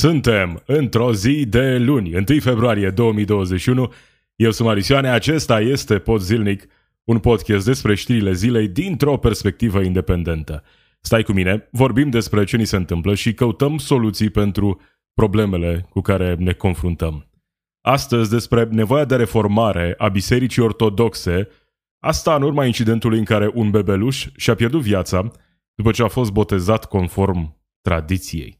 Suntem într-o zi de luni, 1 februarie 2021. Eu sunt Marisioane, acesta este Pod Zilnic, un podcast despre știrile zilei dintr-o perspectivă independentă. Stai cu mine, vorbim despre ce ni se întâmplă și căutăm soluții pentru problemele cu care ne confruntăm. Astăzi despre nevoia de reformare a Bisericii Ortodoxe, asta în urma incidentului în care un bebeluș și-a pierdut viața după ce a fost botezat conform tradiției.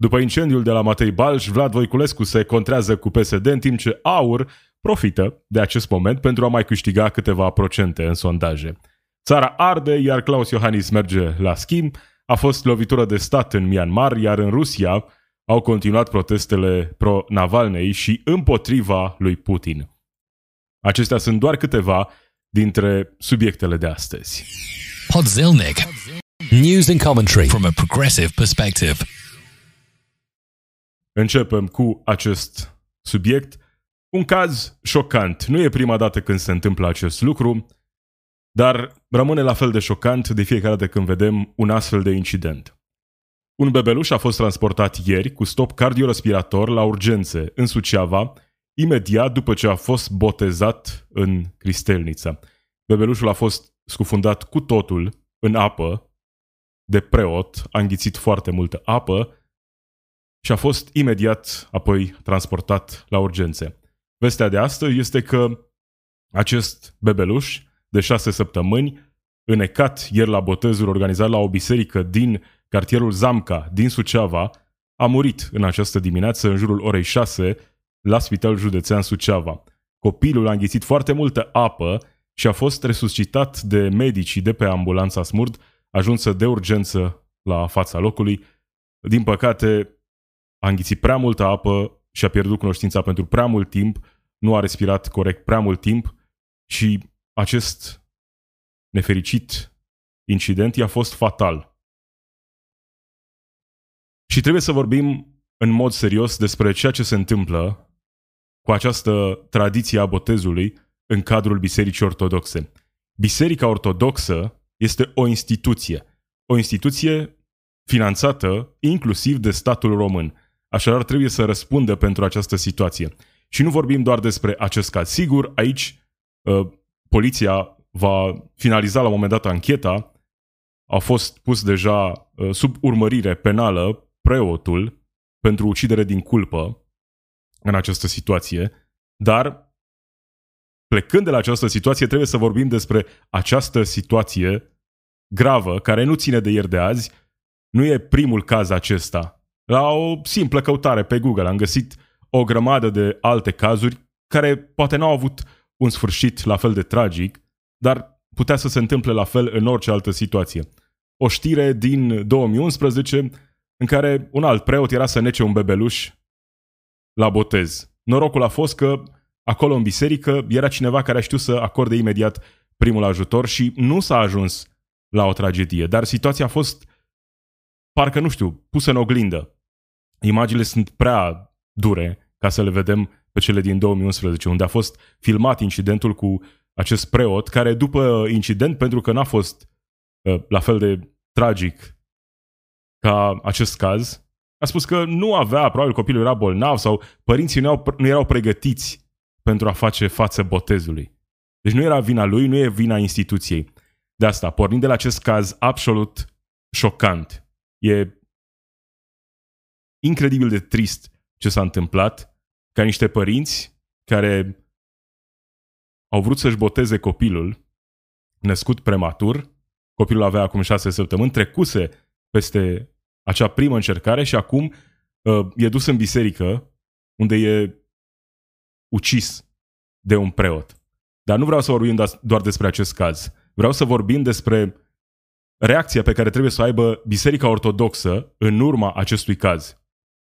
După incendiul de la Matei Balș, Vlad Voiculescu se contrează cu PSD în timp ce AUR profită de acest moment pentru a mai câștiga câteva procente în sondaje. Țara arde, iar Claus Iohannis merge la schimb, a fost lovitură de stat în Myanmar, iar în Rusia au continuat protestele pro-Navalnei și împotriva lui Putin. Acestea sunt doar câteva dintre subiectele de astăzi. Podzilnic. News and commentary from a progressive perspective. Începem cu acest subiect. Un caz șocant. Nu e prima dată când se întâmplă acest lucru, dar rămâne la fel de șocant de fiecare dată când vedem un astfel de incident. Un bebeluș a fost transportat ieri cu stop cardiorespirator la urgențe în Suceava, imediat după ce a fost botezat în Cristelnița. Bebelușul a fost scufundat cu totul în apă de preot, a înghițit foarte multă apă și a fost imediat apoi transportat la urgențe. Vestea de astăzi este că acest bebeluș de șase săptămâni, înecat ieri la botezul organizat la o biserică din cartierul Zamca, din Suceava, a murit în această dimineață, în jurul orei 6, la Spitalul Județean Suceava. Copilul a înghițit foarte multă apă și a fost resuscitat de medicii de pe ambulanța Smurd, ajunsă de urgență la fața locului. Din păcate, a înghițit prea multă apă și a pierdut cunoștința pentru prea mult timp, nu a respirat corect prea mult timp și acest nefericit incident i-a fost fatal. Și trebuie să vorbim în mod serios despre ceea ce se întâmplă cu această tradiție a botezului în cadrul Bisericii Ortodoxe. Biserica Ortodoxă este o instituție, o instituție finanțată inclusiv de statul român. Așadar, trebuie să răspundă pentru această situație. Și nu vorbim doar despre acest caz. Sigur, aici uh, poliția va finaliza la un moment dat ancheta. A fost pus deja uh, sub urmărire penală preotul pentru ucidere din culpă în această situație, dar plecând de la această situație, trebuie să vorbim despre această situație gravă, care nu ține de ieri de azi, nu e primul caz acesta la o simplă căutare pe Google am găsit o grămadă de alte cazuri care poate n-au avut un sfârșit la fel de tragic, dar putea să se întâmple la fel în orice altă situație. O știre din 2011 în care un alt preot era să nece un bebeluș la botez. Norocul a fost că acolo în biserică era cineva care a știut să acorde imediat primul ajutor și nu s-a ajuns la o tragedie, dar situația a fost parcă, nu știu, pusă în oglindă imaginile sunt prea dure ca să le vedem pe cele din 2011, unde a fost filmat incidentul cu acest preot, care după incident, pentru că n-a fost uh, la fel de tragic ca acest caz, a spus că nu avea, probabil copilul era bolnav sau părinții nu, au, nu erau pregătiți pentru a face față botezului. Deci nu era vina lui, nu e vina instituției. De asta, pornind de la acest caz absolut șocant, e incredibil de trist ce s-a întâmplat, ca niște părinți care au vrut să-și boteze copilul, născut prematur, copilul avea acum șase săptămâni, trecuse peste acea primă încercare și acum uh, e dus în biserică unde e ucis de un preot. Dar nu vreau să vorbim doar despre acest caz. Vreau să vorbim despre reacția pe care trebuie să o aibă Biserica Ortodoxă în urma acestui caz.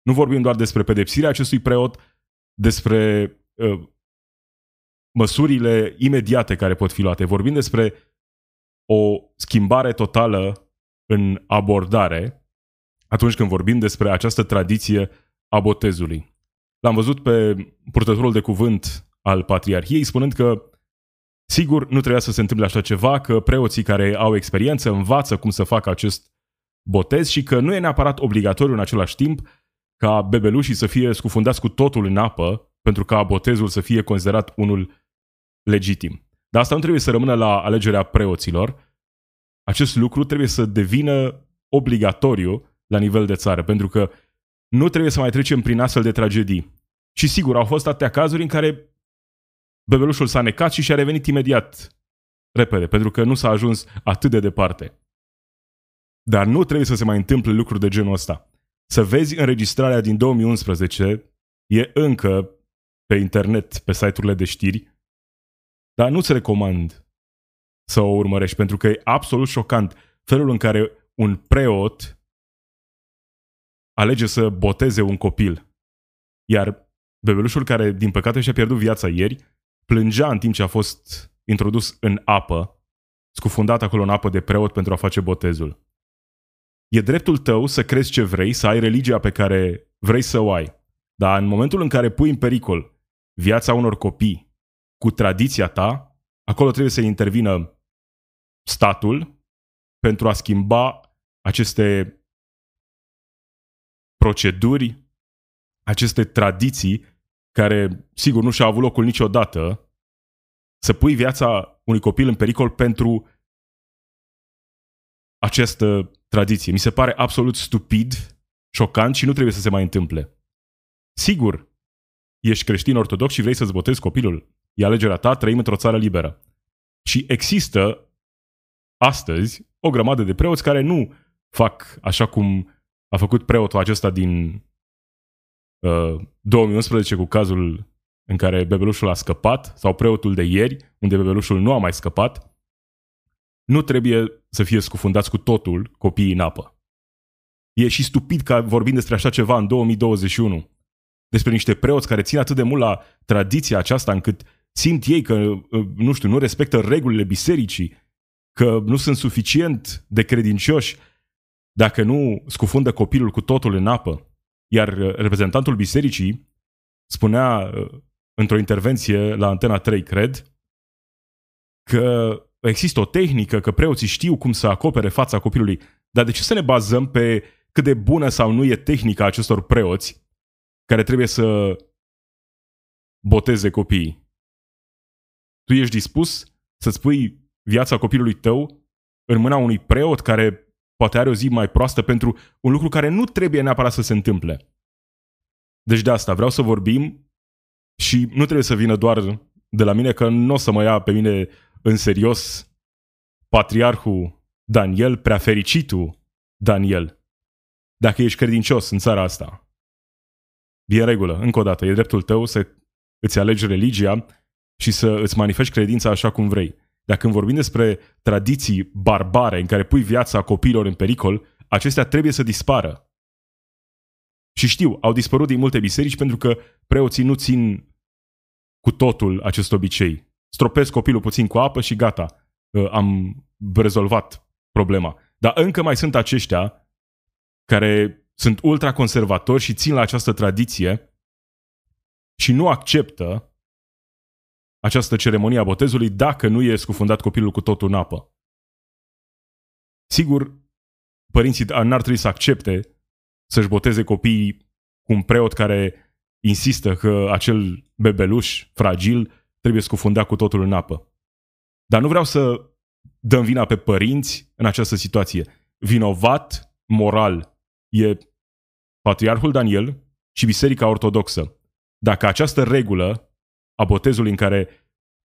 Nu vorbim doar despre pedepsirea acestui preot, despre uh, măsurile imediate care pot fi luate. Vorbim despre o schimbare totală în abordare atunci când vorbim despre această tradiție a botezului. L-am văzut pe purtătorul de cuvânt al Patriarhiei spunând că sigur nu trebuia să se întâmple așa ceva, că preoții care au experiență învață cum să facă acest botez și că nu e neapărat obligatoriu în același timp ca bebelușii să fie scufundați cu totul în apă pentru ca botezul să fie considerat unul legitim. Dar asta nu trebuie să rămână la alegerea preoților. Acest lucru trebuie să devină obligatoriu la nivel de țară, pentru că nu trebuie să mai trecem prin astfel de tragedii. Și sigur, au fost atâtea cazuri în care bebelușul s-a necat și și-a revenit imediat repede, pentru că nu s-a ajuns atât de departe. Dar nu trebuie să se mai întâmple lucruri de genul ăsta. Să vezi înregistrarea din 2011 e încă pe internet, pe site-urile de știri, dar nu-ți recomand să o urmărești, pentru că e absolut șocant felul în care un preot alege să boteze un copil. Iar bebelușul care, din păcate, și-a pierdut viața ieri, plângea în timp ce a fost introdus în apă, scufundat acolo în apă de preot pentru a face botezul. E dreptul tău să crezi ce vrei, să ai religia pe care vrei să o ai. Dar în momentul în care pui în pericol viața unor copii cu tradiția ta, acolo trebuie să intervină statul pentru a schimba aceste proceduri, aceste tradiții care, sigur, nu și-a avut locul niciodată, să pui viața unui copil în pericol pentru această tradiție. Mi se pare absolut stupid, șocant și nu trebuie să se mai întâmple. Sigur, ești creștin ortodox și vrei să-ți botezi copilul. E alegerea ta, trăim într-o țară liberă. Și există astăzi o grămadă de preoți care nu fac așa cum a făcut preotul acesta din uh, 2011 cu cazul în care bebelușul a scăpat, sau preotul de ieri, unde bebelușul nu a mai scăpat, nu trebuie să fie scufundați cu totul copiii în apă. E și stupid ca vorbim despre așa ceva în 2021, despre niște preoți care țin atât de mult la tradiția aceasta încât simt ei că, uh, nu știu, nu respectă regulile bisericii, că nu sunt suficient de credincioși dacă nu scufundă copilul cu totul în apă. Iar uh, reprezentantul bisericii spunea uh, într-o intervenție la Antena 3, cred, că există o tehnică, că preoții știu cum să acopere fața copilului. Dar de ce să ne bazăm pe cât de bună sau nu e tehnica acestor preoți care trebuie să boteze copiii? Tu ești dispus să-ți pui viața copilului tău în mâna unui preot care poate are o zi mai proastă pentru un lucru care nu trebuie neapărat să se întâmple. Deci de asta vreau să vorbim și nu trebuie să vină doar de la mine, că nu o să mă ia pe mine în serios patriarhul Daniel, prea fericitul Daniel. Dacă ești credincios în țara asta. E în regulă, încă o dată, e dreptul tău să îți alegi religia și să îți manifesti credința așa cum vrei. Dar când vorbim despre tradiții barbare în care pui viața copiilor în pericol, acestea trebuie să dispară. Și știu, au dispărut din multe biserici pentru că preoții nu țin cu totul acest obicei. Stropesc copilul puțin cu apă și gata, uh, am rezolvat problema. Dar încă mai sunt aceștia care sunt ultraconservatori și țin la această tradiție și nu acceptă această ceremonie a botezului dacă nu e scufundat copilul cu totul în apă. Sigur, părinții n-ar trebui să accepte să-și boteze copiii cu un preot care insistă că acel bebeluș fragil trebuie scufundat cu totul în apă. Dar nu vreau să dăm vina pe părinți în această situație. Vinovat moral e Patriarhul Daniel și Biserica Ortodoxă. Dacă această regulă a botezului în care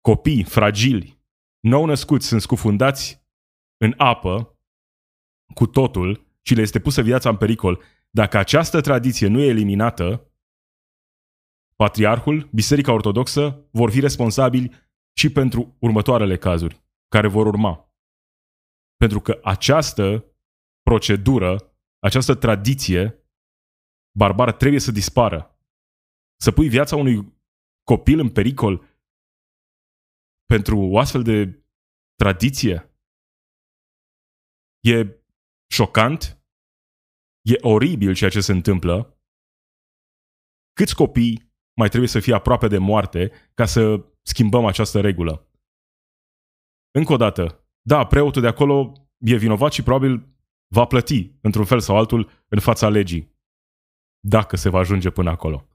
copii fragili, nou născuți, sunt scufundați în apă cu totul și le este pusă viața în pericol, dacă această tradiție nu e eliminată, patriarhul, Biserica Ortodoxă vor fi responsabili și pentru următoarele cazuri care vor urma. Pentru că această procedură, această tradiție barbară trebuie să dispară. Să pui viața unui copil în pericol pentru o astfel de tradiție? E șocant? E oribil ceea ce se întâmplă? Câți copii mai trebuie să fie aproape de moarte ca să schimbăm această regulă? Încă o dată, da, preotul de acolo e vinovat și probabil va plăti, într-un fel sau altul, în fața legii. dacă se va ajunge până acolo.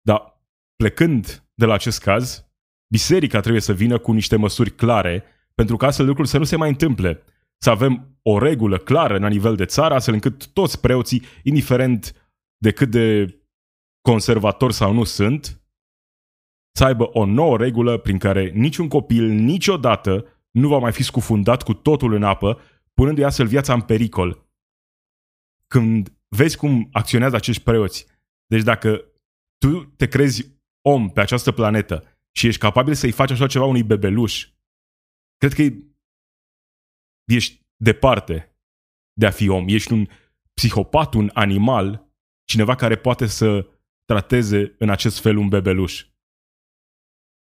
Dar plecând de la acest caz, biserica trebuie să vină cu niște măsuri clare pentru ca astfel lucruri să nu se mai întâmple. Să avem o regulă clară la nivel de țară, astfel încât toți preoții, indiferent de cât de conservatori sau nu sunt, să aibă o nouă regulă prin care niciun copil niciodată nu va mai fi scufundat cu totul în apă, punându-i astfel viața în pericol. Când vezi cum acționează acești preoți, deci dacă tu te crezi om pe această planetă și ești capabil să-i faci așa ceva unui bebeluș, cred că ești departe de a fi om. Ești un psihopat, un animal, cineva care poate să trateze în acest fel un bebeluș,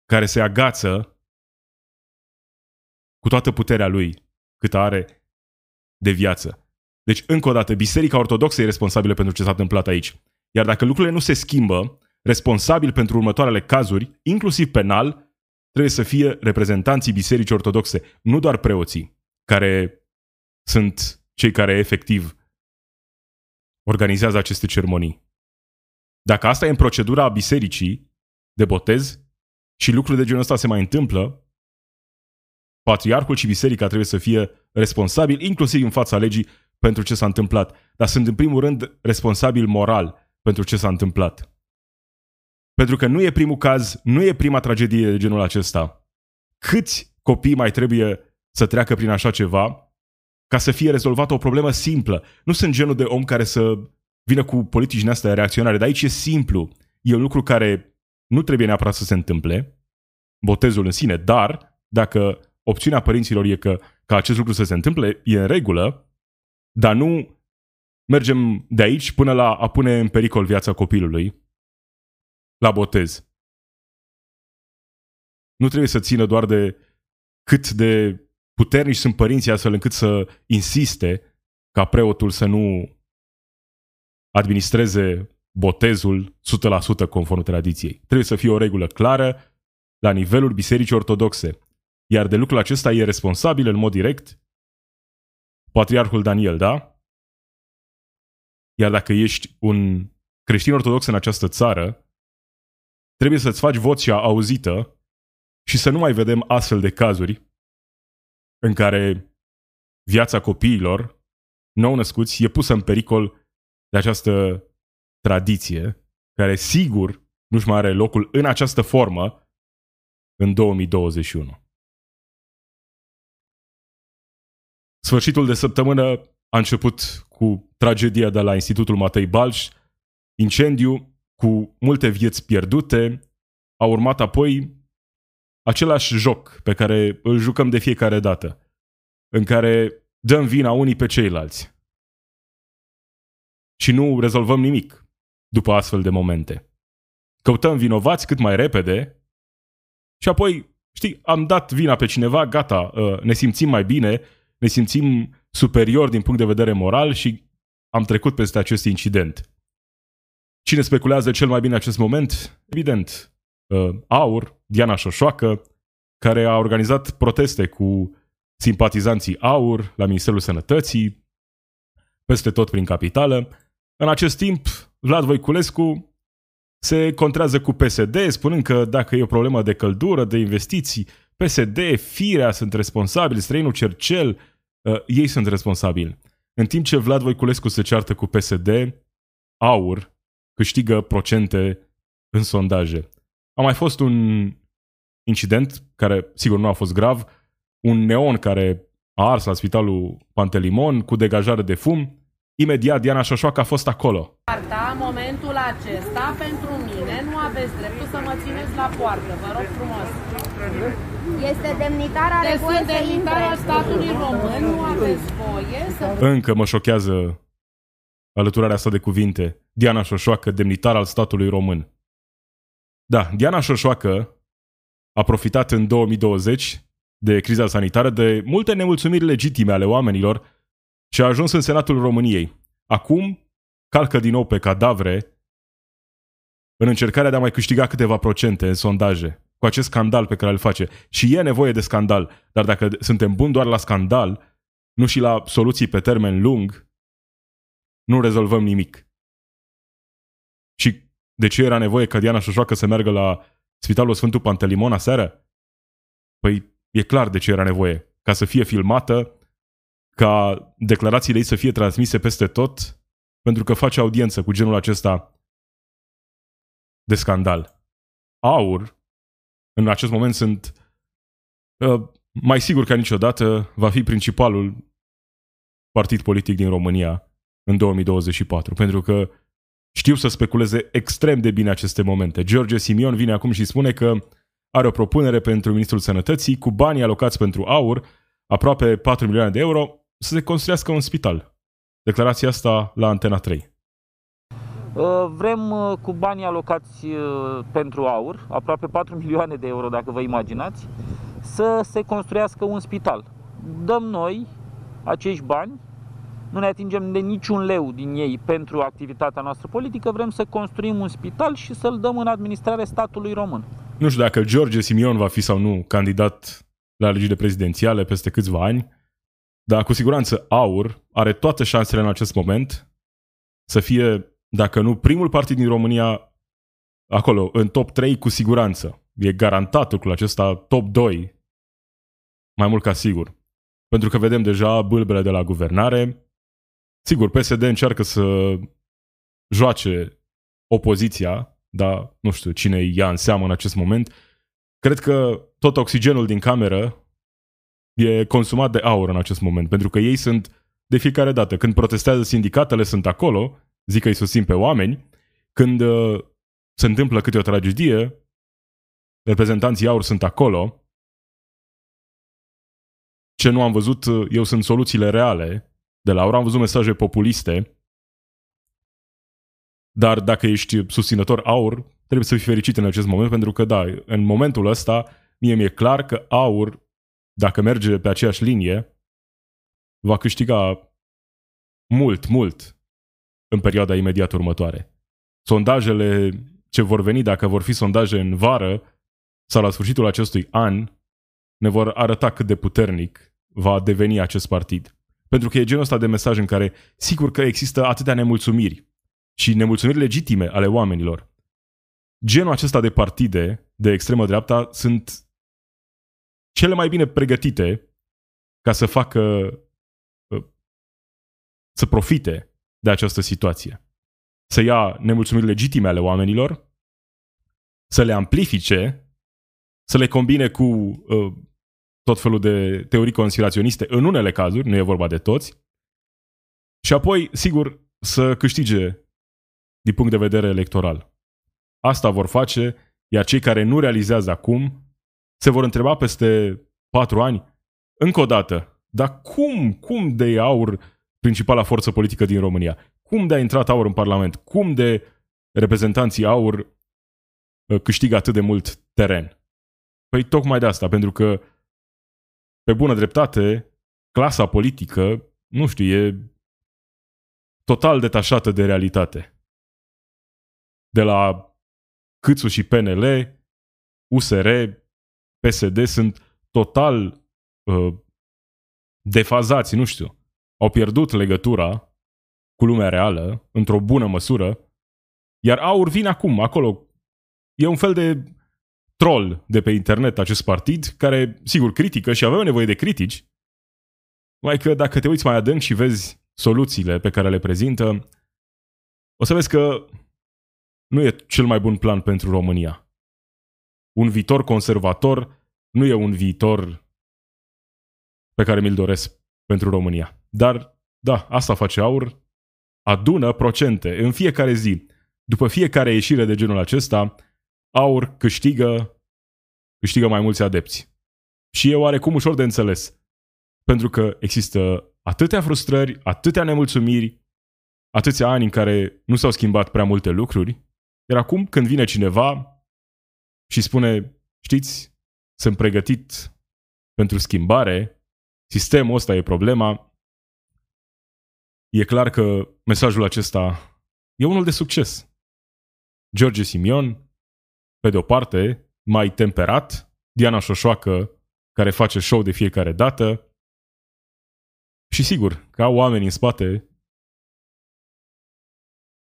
care se agață cu toată puterea lui cât are de viață. Deci, încă o dată, Biserica Ortodoxă e responsabilă pentru ce s-a întâmplat aici. Iar dacă lucrurile nu se schimbă, responsabil pentru următoarele cazuri, inclusiv penal, trebuie să fie reprezentanții Bisericii Ortodoxe, nu doar preoții, care sunt cei care efectiv organizează aceste ceremonii. Dacă asta e în procedura bisericii de botez și lucruri de genul ăsta se mai întâmplă, patriarhul și biserica trebuie să fie responsabili, inclusiv în fața legii, pentru ce s-a întâmplat. Dar sunt în primul rând responsabil moral pentru ce s-a întâmplat. Pentru că nu e primul caz, nu e prima tragedie de genul acesta. Câți copii mai trebuie să treacă prin așa ceva ca să fie rezolvată o problemă simplă? Nu sunt genul de om care să vină cu politici din astea reacționare, dar aici e simplu. E un lucru care nu trebuie neapărat să se întâmple, botezul în sine, dar dacă opțiunea părinților e că, ca acest lucru să se întâmple, e în regulă, dar nu mergem de aici până la a pune în pericol viața copilului la botez. Nu trebuie să țină doar de cât de puternici sunt părinții astfel încât să insiste ca preotul să nu administreze botezul 100% conform tradiției. Trebuie să fie o regulă clară la nivelul Bisericii Ortodoxe. Iar de lucrul acesta e responsabil în mod direct Patriarhul Daniel, da? Iar dacă ești un creștin ortodox în această țară, trebuie să-ți faci vocea auzită și să nu mai vedem astfel de cazuri în care viața copiilor nou născuți e pusă în pericol de această tradiție, care sigur nu-și mai are locul în această formă în 2021. Sfârșitul de săptămână a început cu tragedia de la Institutul Matei Balș, incendiu cu multe vieți pierdute, a urmat apoi același joc pe care îl jucăm de fiecare dată, în care dăm vina unii pe ceilalți și nu rezolvăm nimic după astfel de momente. Căutăm vinovați cât mai repede și apoi, știi, am dat vina pe cineva, gata, ă, ne simțim mai bine, ne simțim superior din punct de vedere moral și am trecut peste acest incident. Cine speculează cel mai bine acest moment? Evident, ă, AUR, Diana Șoșoacă, care a organizat proteste cu simpatizanții AUR la Ministerul Sănătății, peste tot prin capitală, în acest timp, Vlad Voiculescu se contrează cu PSD, spunând că dacă e o problemă de căldură, de investiții, PSD, Firea sunt responsabili, străinul Cercel, uh, ei sunt responsabili. În timp ce Vlad Voiculescu se ceartă cu PSD, AUR câștigă procente în sondaje. A mai fost un incident, care sigur nu a fost grav, un neon care a ars la spitalul Pantelimon cu degajare de fum, Imediat Diana Șoșoacă a fost acolo. Poarta, momentul acesta, pentru mine, nu aveți dreptul să mă țineți la poartă, vă rog frumos. Este demnitar, are Deci voie sunt să demnitar al intre. statului român, nu aveți voie să... Încă mă șochează alăturarea asta de cuvinte. Diana Șoșoacă, demnitar al statului român. Da, Diana Șoșoacă a profitat în 2020 de criza sanitară de multe nemulțumiri legitime ale oamenilor și a ajuns în Senatul României. Acum calcă din nou pe cadavre în încercarea de a mai câștiga câteva procente în sondaje cu acest scandal pe care îl face. Și e nevoie de scandal, dar dacă suntem buni doar la scandal, nu și la soluții pe termen lung, nu rezolvăm nimic. de ce era nevoie ca Diana Șoșoacă să meargă la Spitalul Sfântul Pantelimon aseară? Păi e clar de ce era nevoie. Ca să fie filmată, ca declarațiile ei să fie transmise peste tot, pentru că face audiență cu genul acesta de scandal. Aur, în acest moment sunt uh, mai sigur ca niciodată, va fi principalul partid politic din România în 2024, pentru că știu să speculeze extrem de bine aceste momente. George Simion vine acum și spune că are o propunere pentru Ministrul Sănătății cu banii alocați pentru aur, aproape 4 milioane de euro, să se construiască un spital. Declarația asta la Antena 3. Uh, vrem uh, cu banii alocați uh, pentru aur, aproape 4 milioane de euro dacă vă imaginați, să se construiască un spital. Dăm noi acești bani, nu ne atingem de niciun leu din ei pentru activitatea noastră politică, vrem să construim un spital și să-l dăm în administrare statului român. Nu știu dacă George Simion va fi sau nu candidat la alegerile prezidențiale peste câțiva ani, dar cu siguranță AUR are toate șansele în acest moment să fie, dacă nu primul partid din România, acolo, în top 3 cu siguranță. E garantat lucrul acesta, top 2, mai mult ca sigur. Pentru că vedem deja bâlbele de la guvernare. Sigur, PSD încearcă să joace opoziția, dar nu știu cine ia în seamă în acest moment. Cred că tot oxigenul din cameră e consumat de aur în acest moment, pentru că ei sunt de fiecare dată. Când protestează sindicatele, sunt acolo, zic că îi susțin pe oameni. Când uh, se întâmplă câte o tragedie, reprezentanții aur sunt acolo. Ce nu am văzut uh, eu sunt soluțiile reale de la aur. Am văzut mesaje populiste, dar dacă ești susținător aur, trebuie să fii fericit în acest moment, pentru că, da, în momentul ăsta, mie mi-e clar că aur dacă merge pe aceeași linie, va câștiga mult, mult în perioada imediat următoare. Sondajele ce vor veni, dacă vor fi sondaje în vară sau la sfârșitul acestui an, ne vor arăta cât de puternic va deveni acest partid. Pentru că e genul ăsta de mesaj în care sigur că există atâtea nemulțumiri și nemulțumiri legitime ale oamenilor. Genul acesta de partide de extremă dreapta sunt cele mai bine pregătite ca să facă uh, să profite de această situație. Să ia nemulțumiri legitime ale oamenilor, să le amplifice, să le combine cu uh, tot felul de teorii conspiraționiste în unele cazuri, nu e vorba de toți, și apoi, sigur, să câștige din punct de vedere electoral. Asta vor face, iar cei care nu realizează acum se vor întreba peste patru ani, încă o dată, dar cum, cum de aur principala forță politică din România? Cum de a intrat aur în Parlament? Cum de reprezentanții aur uh, câștigă atât de mult teren? Păi tocmai de asta, pentru că pe bună dreptate, clasa politică, nu știu, e total detașată de realitate. De la Câțu și PNL, USR, PSD sunt total uh, defazați, nu știu. Au pierdut legătura cu lumea reală, într-o bună măsură, iar aur vine acum, acolo. E un fel de troll de pe internet acest partid, care, sigur, critică și avem nevoie de critici, mai că dacă te uiți mai adânc și vezi soluțiile pe care le prezintă, o să vezi că nu e cel mai bun plan pentru România un viitor conservator nu e un viitor pe care mi-l doresc pentru România. Dar, da, asta face aur, adună procente în fiecare zi. După fiecare ieșire de genul acesta, aur câștigă, câștigă mai mulți adepți. Și e oarecum ușor de înțeles. Pentru că există atâtea frustrări, atâtea nemulțumiri, atâția ani în care nu s-au schimbat prea multe lucruri, iar acum când vine cineva și spune, știți, sunt pregătit pentru schimbare, sistemul ăsta e problema, e clar că mesajul acesta e unul de succes. George Simion, pe de o parte, mai temperat, Diana Șoșoacă, care face show de fiecare dată, și sigur, ca oameni în spate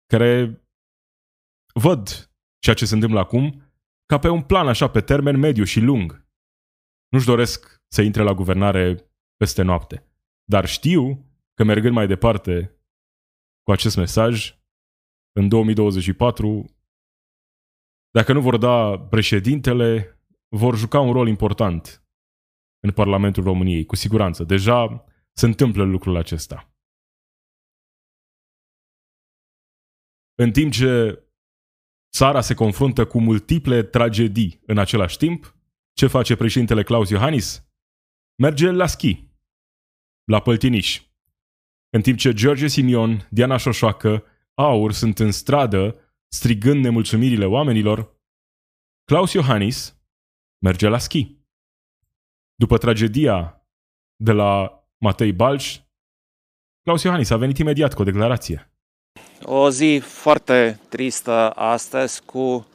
care văd ceea ce se întâmplă acum ca pe un plan așa pe termen mediu și lung. Nu-și doresc să intre la guvernare peste noapte. Dar știu că mergând mai departe cu acest mesaj, în 2024, dacă nu vor da președintele, vor juca un rol important în Parlamentul României, cu siguranță. Deja se întâmplă lucrul acesta. În timp ce țara se confruntă cu multiple tragedii în același timp, ce face președintele Claus Iohannis? Merge la schi, la Păltiniș. În timp ce George Simion, Diana Șoșoacă, Aur sunt în stradă strigând nemulțumirile oamenilor, Claus Iohannis merge la schi. După tragedia de la Matei Balș, Claus Iohannis a venit imediat cu o declarație. O zi foarte tristă astăzi cu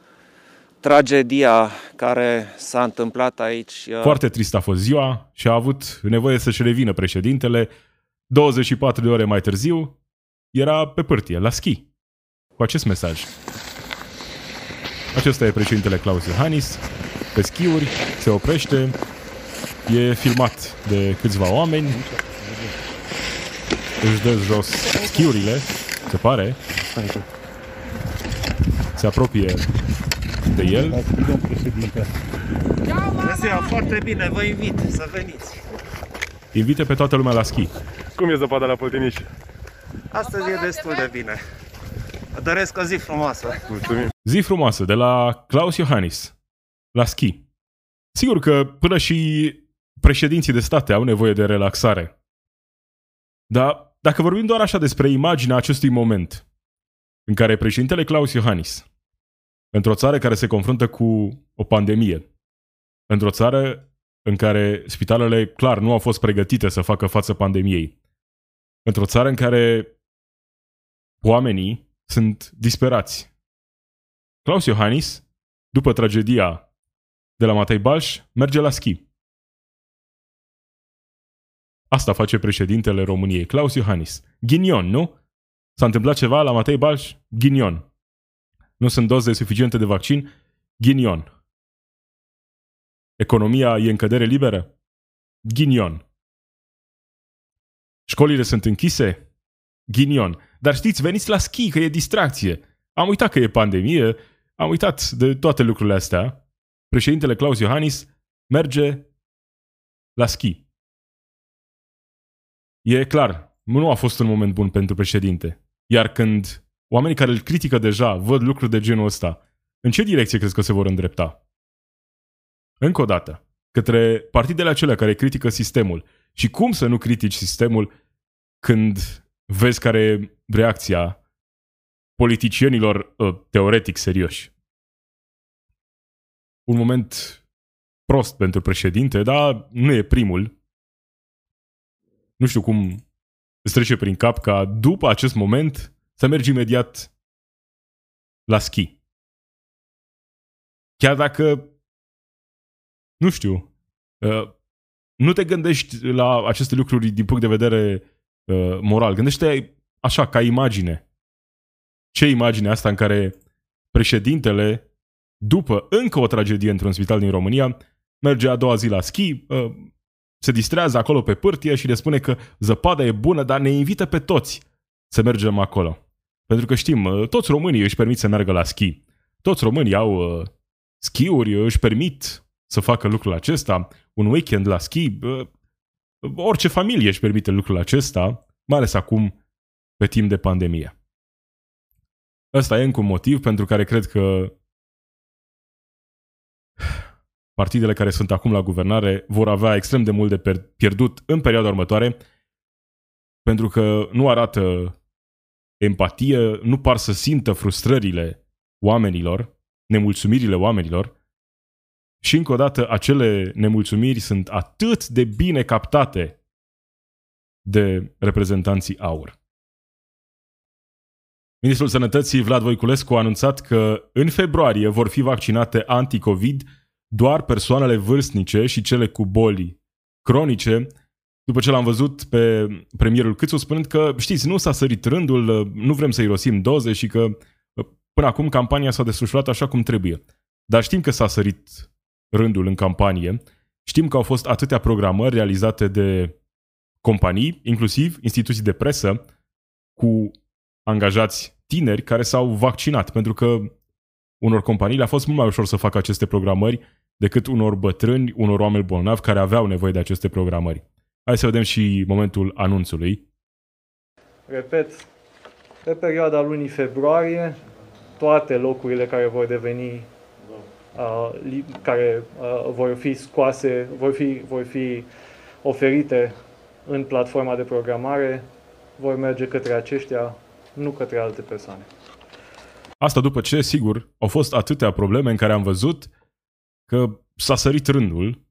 tragedia care s-a întâmplat aici. Foarte tristă a fost ziua și a avut nevoie să-și revină președintele. 24 de ore mai târziu era pe pârtie, la schi, cu acest mesaj. Acesta e președintele Claus Iohannis, pe schiuri, se oprește, e filmat de câțiva oameni, își dă jos schiurile, se pare, se apropie de el. Bună ziua, foarte bine, vă invit să veniți. Invite pe toată lumea la schi. Cum e zăpada la Păltiniș? Astăzi e destul de bine. Vă doresc o zi frumoasă. Mulțumim. Zi frumoasă de la Claus Iohannis la schi. Sigur că până și președinții de state au nevoie de relaxare. Dar dacă vorbim doar așa despre imaginea acestui moment în care președintele Claus Iohannis, într-o țară care se confruntă cu o pandemie, într-o țară în care spitalele clar nu au fost pregătite să facă față pandemiei, într-o țară în care oamenii sunt disperați. Claus Iohannis, după tragedia de la Matei Balș, merge la schi. Asta face președintele României, Claus Iohannis. Ghinion, nu? S-a întâmplat ceva la Matei Balș? Ghinion. Nu sunt doze suficiente de vaccin? Ghinion. Economia e în cădere liberă? Ghinion. Școlile sunt închise? Ghinion. Dar știți, veniți la schi, că e distracție. Am uitat că e pandemie, am uitat de toate lucrurile astea. Președintele Claus Iohannis merge la schi. E clar, nu a fost un moment bun pentru președinte. Iar când oamenii care îl critică deja văd lucruri de genul ăsta, în ce direcție crezi că se vor îndrepta? Încă o dată, către partidele acelea care critică sistemul. Și cum să nu critici sistemul când vezi care e reacția politicienilor uh, teoretic serioși? Un moment prost pentru președinte, dar nu e primul nu știu cum îți trece prin cap ca după acest moment să mergi imediat la schi. Chiar dacă, nu știu, uh, nu te gândești la aceste lucruri din punct de vedere uh, moral. Gândește așa, ca imagine. Ce imagine asta în care președintele, după încă o tragedie într-un spital din România, merge a doua zi la schi, uh, se distrează acolo pe pârtie și le spune că zăpada e bună, dar ne invită pe toți să mergem acolo. Pentru că știm, uh, toți românii își permit să meargă la schi. Toți românii au uh, schiuri, își permit să facă lucrul acesta, un weekend la schi. Uh, orice familie își permite lucrul acesta, mai ales acum pe timp de pandemie. Ăsta e încă un motiv pentru care cred că partidele care sunt acum la guvernare vor avea extrem de mult de pierdut în perioada următoare pentru că nu arată empatie, nu par să simtă frustrările oamenilor, nemulțumirile oamenilor și încă o dată acele nemulțumiri sunt atât de bine captate de reprezentanții AUR. Ministrul Sănătății Vlad Voiculescu a anunțat că în februarie vor fi vaccinate anticovid doar persoanele vârstnice și cele cu boli cronice, după ce l-am văzut pe premierul Câțu spunând că, știți, nu s-a sărit rândul, nu vrem să irosim doze și că până acum campania s-a desfășurat așa cum trebuie. Dar știm că s-a sărit rândul în campanie, știm că au fost atâtea programări realizate de companii, inclusiv instituții de presă, cu angajați tineri care s-au vaccinat, pentru că unor companii le-a fost mult mai ușor să facă aceste programări decât unor bătrâni, unor oameni bolnavi care aveau nevoie de aceste programări. Hai să vedem și momentul anunțului. Repet, pe perioada lunii februarie, toate locurile care vor deveni, uh, li, care uh, vor fi scoase, vor fi, vor fi oferite în platforma de programare, vor merge către aceștia, nu către alte persoane. Asta după ce, sigur, au fost atâtea probleme în care am văzut că s-a sărit rândul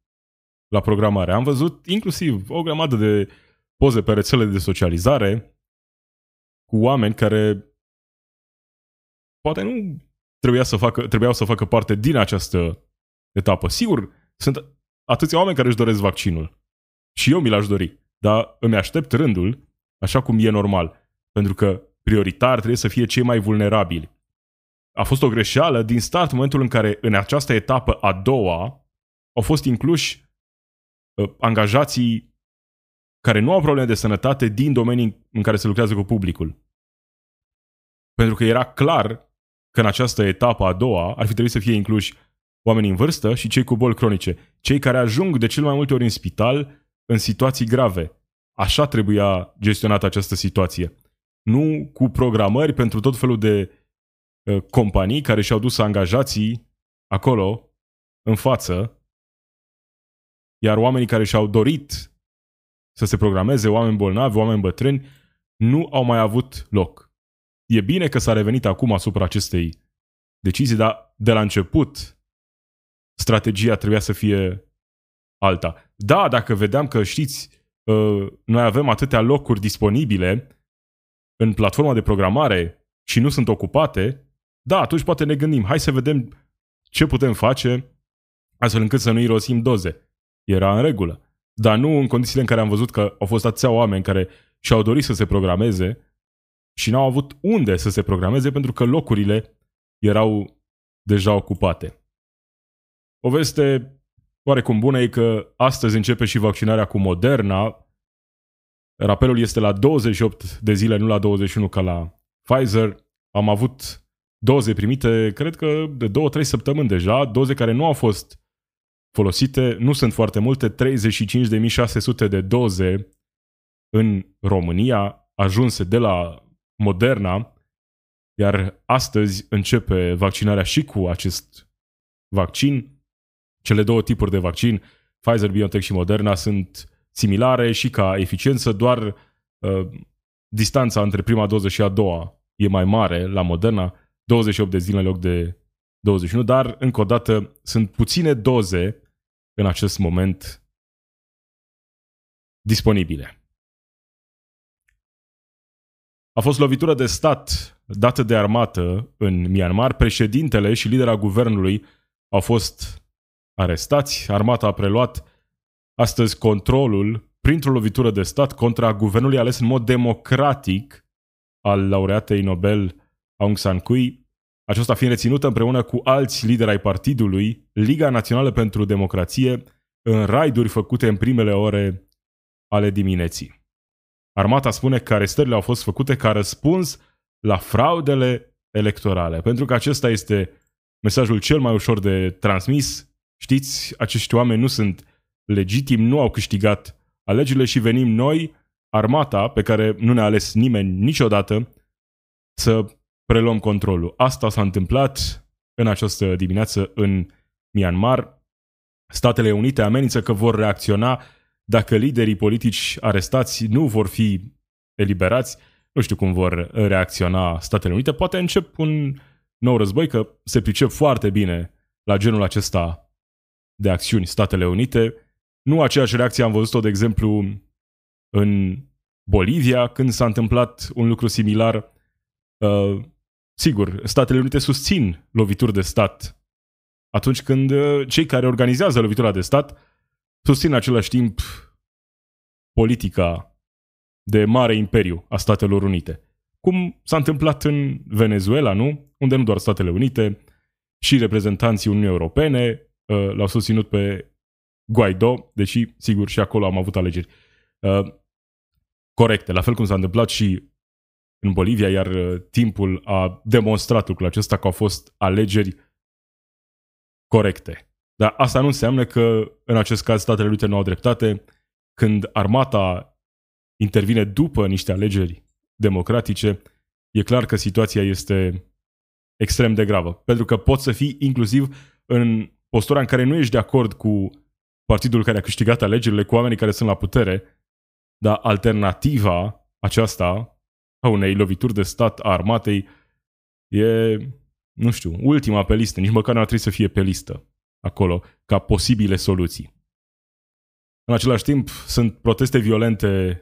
la programare. Am văzut inclusiv o grămadă de poze pe rețele de socializare cu oameni care poate nu trebuia să facă, trebuiau să facă parte din această etapă. Sigur, sunt atâția oameni care își doresc vaccinul. Și eu mi l-aș dori. Dar îmi aștept rândul așa cum e normal. Pentru că prioritar trebuie să fie cei mai vulnerabili. A fost o greșeală din start momentul în care în această etapă a doua au fost incluși uh, angajații care nu au probleme de sănătate din domenii în care se lucrează cu publicul. Pentru că era clar că în această etapă a doua ar fi trebuit să fie incluși oamenii în vârstă și cei cu boli cronice, cei care ajung de cel mai multe ori în spital în situații grave. Așa trebuia gestionată această situație. Nu cu programări pentru tot felul de uh, companii care și-au dus angajații acolo, în față, iar oamenii care și-au dorit să se programeze, oameni bolnavi, oameni bătrâni, nu au mai avut loc. E bine că s-a revenit acum asupra acestei decizii, dar de la început strategia trebuia să fie alta. Da, dacă vedeam că, știți, uh, noi avem atâtea locuri disponibile în platforma de programare și nu sunt ocupate, da, atunci poate ne gândim, hai să vedem ce putem face astfel încât să nu irosim doze. Era în regulă. Dar nu în condițiile în care am văzut că au fost atâția oameni care și-au dorit să se programeze și n-au avut unde să se programeze pentru că locurile erau deja ocupate. O veste oarecum bună e că astăzi începe și vaccinarea cu Moderna. Rapelul este la 28 de zile, nu la 21 ca la Pfizer. Am avut doze primite, cred că de 2-3 săptămâni deja, doze care nu au fost folosite, nu sunt foarte multe, 35.600 de doze în România ajunse de la Moderna, iar astăzi începe vaccinarea și cu acest vaccin. Cele două tipuri de vaccin, Pfizer, BioNTech și Moderna, sunt similare și ca eficiență, doar uh, distanța între prima doză și a doua e mai mare la Moderna, 28 de zile în loc de 21, dar încă o dată sunt puține doze în acest moment disponibile. A fost lovitură de stat dată de armată în Myanmar. Președintele și lidera guvernului au fost arestați. Armata a preluat astăzi controlul printr-o lovitură de stat contra guvernului ales în mod democratic al laureatei Nobel Aung San Suu Kyi, aceasta fiind reținută împreună cu alți lideri ai partidului, Liga Națională pentru Democrație, în raiduri făcute în primele ore ale dimineții. Armata spune că arestările au fost făcute ca răspuns la fraudele electorale, pentru că acesta este mesajul cel mai ușor de transmis. Știți, acești oameni nu sunt legitimi, nu au câștigat alegerile și venim noi, armata, pe care nu ne-a ales nimeni niciodată, să preluăm controlul. Asta s-a întâmplat în această dimineață în Myanmar. Statele Unite amenință că vor reacționa dacă liderii politici arestați nu vor fi eliberați. Nu știu cum vor reacționa Statele Unite. Poate încep un nou război, că se pricep foarte bine la genul acesta de acțiuni Statele Unite. Nu aceeași reacție am văzut-o, de exemplu, în Bolivia, când s-a întâmplat un lucru similar. Uh, sigur, Statele Unite susțin lovituri de stat atunci când uh, cei care organizează lovitura de stat susțin în același timp politica de mare imperiu a Statelor Unite. Cum s-a întâmplat în Venezuela, nu? unde nu doar Statele Unite, și reprezentanții Uniunii Europene uh, l-au susținut pe Guaido, deși, sigur, și acolo am avut alegeri uh, corecte, la fel cum s-a întâmplat și în Bolivia, iar uh, timpul a demonstrat lucrul acesta că au fost alegeri corecte. Dar asta nu înseamnă că, în acest caz, Statele Unite nu au dreptate. Când armata intervine după niște alegeri democratice, e clar că situația este extrem de gravă. Pentru că poți să fii inclusiv în postura în care nu ești de acord cu partidul care a câștigat alegerile, cu oamenii care sunt la putere, dar alternativa aceasta a unei lovituri de stat a armatei e, nu știu, ultima pe listă. Nici măcar nu ar trebui să fie pe listă acolo ca posibile soluții. În același timp, sunt proteste violente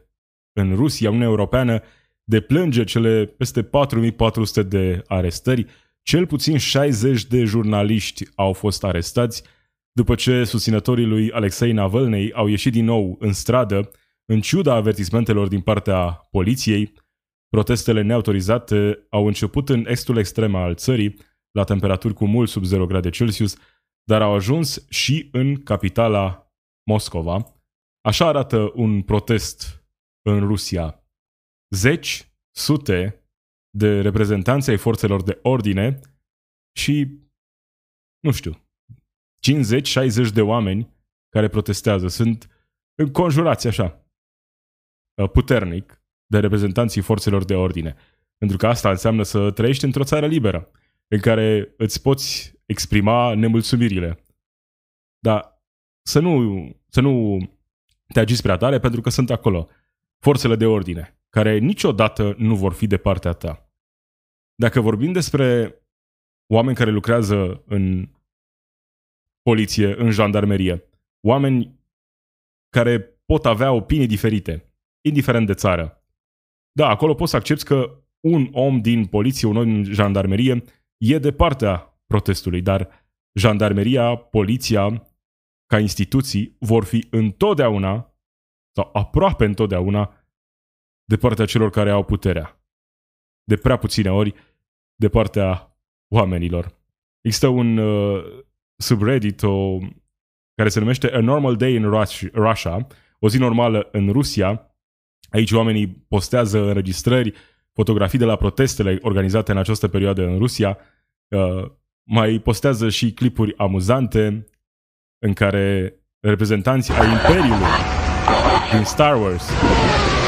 în Rusia, Uniunea Europeană deplânge cele peste 4400 de arestări, cel puțin 60 de jurnaliști au fost arestați după ce susținătorii lui Alexei Navalny au ieșit din nou în stradă, în ciuda avertismentelor din partea poliției, protestele neautorizate au început în estul extrem al țării, la temperaturi cu mult sub 0 grade Celsius, dar au ajuns și în capitala Moscova. Așa arată un protest în Rusia. Zeci, sute de reprezentanți ai forțelor de ordine și, nu știu, 50-60 de oameni care protestează. Sunt înconjurați așa, puternic, de reprezentanții forțelor de ordine. Pentru că asta înseamnă să trăiești într-o țară liberă, în care îți poți exprima nemulțumirile. Dar să nu, să nu te agiți prea tare pentru că sunt acolo forțele de ordine, care niciodată nu vor fi de partea ta. Dacă vorbim despre oameni care lucrează în poliție, în jandarmerie, oameni care pot avea opinii diferite, indiferent de țară. Da, acolo poți să accepti că un om din poliție, un om din jandarmerie e de partea protestului, dar jandarmeria, poliția, ca instituții, vor fi întotdeauna sau aproape întotdeauna de partea celor care au puterea. De prea puține ori de partea oamenilor. Există un uh, subreddit o, care se numește A Normal Day in Russia, o zi normală în Rusia. Aici oamenii postează înregistrări, fotografii de la protestele organizate în această perioadă în Rusia. Uh, mai postează și clipuri amuzante în care reprezentanții ai Imperiului din Star Wars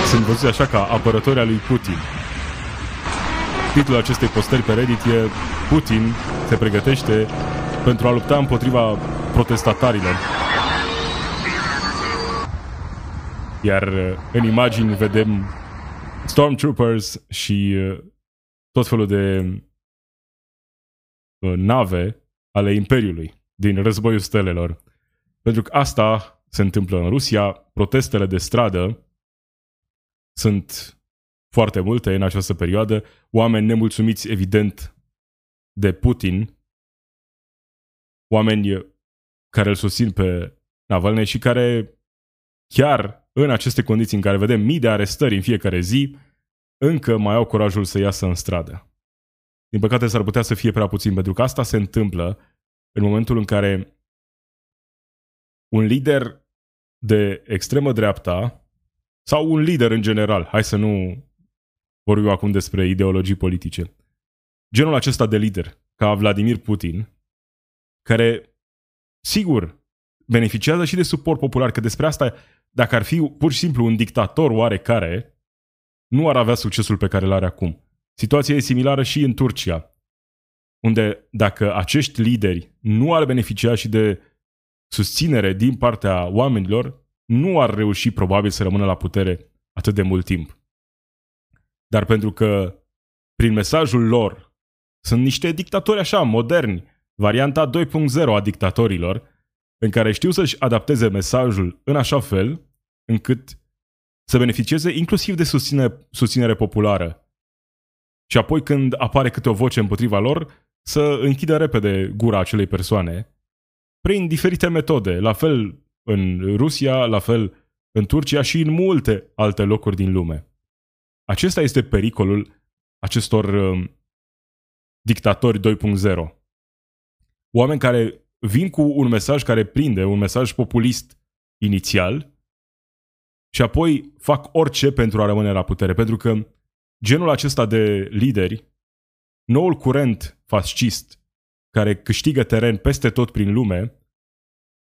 sunt văzuți așa ca apărători al lui Putin. Titlul acestei postări pe Reddit e Putin se pregătește pentru a lupta împotriva protestatarilor. Iar uh, în imagini vedem Stormtroopers și uh, tot felul de Uh, nave ale Imperiului din războiul stelelor. Pentru că asta se întâmplă în Rusia, protestele de stradă sunt foarte multe în această perioadă, oameni nemulțumiți evident de Putin, oameni care îl susțin pe Navalny și care chiar în aceste condiții în care vedem mii de arestări în fiecare zi, încă mai au curajul să iasă în stradă. Din păcate s-ar putea să fie prea puțin, pentru că asta se întâmplă în momentul în care un lider de extremă dreapta sau un lider în general, hai să nu vorbim acum despre ideologii politice, genul acesta de lider, ca Vladimir Putin, care, sigur, beneficiază și de suport popular, că despre asta, dacă ar fi pur și simplu un dictator oarecare, nu ar avea succesul pe care îl are acum. Situația e similară și în Turcia, unde dacă acești lideri nu ar beneficia și de susținere din partea oamenilor, nu ar reuși probabil să rămână la putere atât de mult timp. Dar pentru că prin mesajul lor sunt niște dictatori așa, moderni, varianta 2.0 a dictatorilor, în care știu să-și adapteze mesajul în așa fel încât să beneficieze inclusiv de susținere, susținere populară și apoi când apare câte o voce împotriva lor, să închidă repede gura acelei persoane prin diferite metode, la fel în Rusia, la fel în Turcia și în multe alte locuri din lume. Acesta este pericolul acestor um, dictatori 2.0. Oameni care vin cu un mesaj care prinde, un mesaj populist inițial și apoi fac orice pentru a rămâne la putere. Pentru că genul acesta de lideri, noul curent fascist care câștigă teren peste tot prin lume,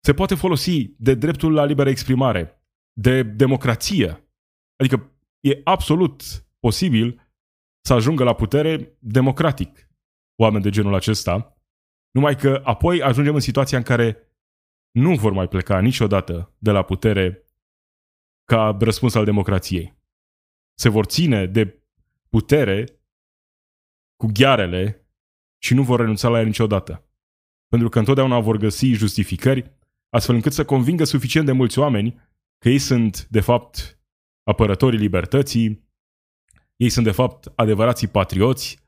se poate folosi de dreptul la liberă exprimare, de democrație. Adică e absolut posibil să ajungă la putere democratic oameni de genul acesta, numai că apoi ajungem în situația în care nu vor mai pleca niciodată de la putere ca răspuns al democrației. Se vor ține de putere cu ghearele și nu vor renunța la ea niciodată. Pentru că întotdeauna vor găsi justificări astfel încât să convingă suficient de mulți oameni că ei sunt, de fapt, apărătorii libertății, ei sunt, de fapt, adevărații patrioți,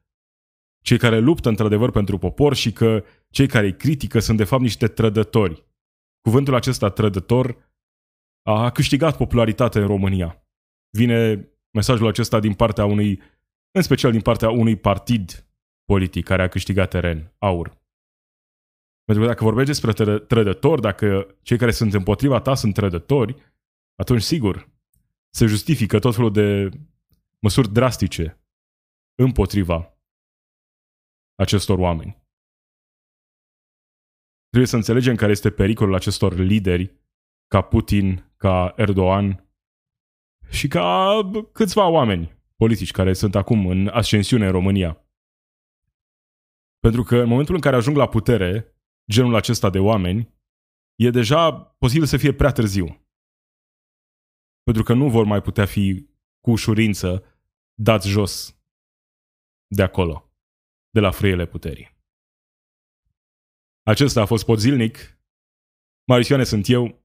cei care luptă într-adevăr pentru popor și că cei care îi critică sunt, de fapt, niște trădători. Cuvântul acesta, trădător, a câștigat popularitate în România. Vine mesajul acesta din partea unui, în special din partea unui partid politic care a câștigat teren, AUR. Pentru că dacă vorbești despre trădători, dacă cei care sunt împotriva ta sunt trădători, atunci sigur se justifică tot felul de măsuri drastice împotriva acestor oameni. Trebuie să înțelegem care este pericolul acestor lideri ca Putin, ca Erdogan și ca câțiva oameni politici care sunt acum în ascensiune în România. Pentru că în momentul în care ajung la putere, genul acesta de oameni, e deja posibil să fie prea târziu. Pentru că nu vor mai putea fi cu ușurință dați jos de acolo, de la frâiele puterii. Acesta a fost Podzilnic. Marisioane sunt eu.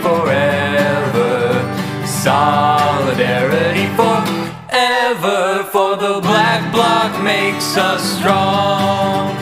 solidarity forever for the black bloc makes us strong.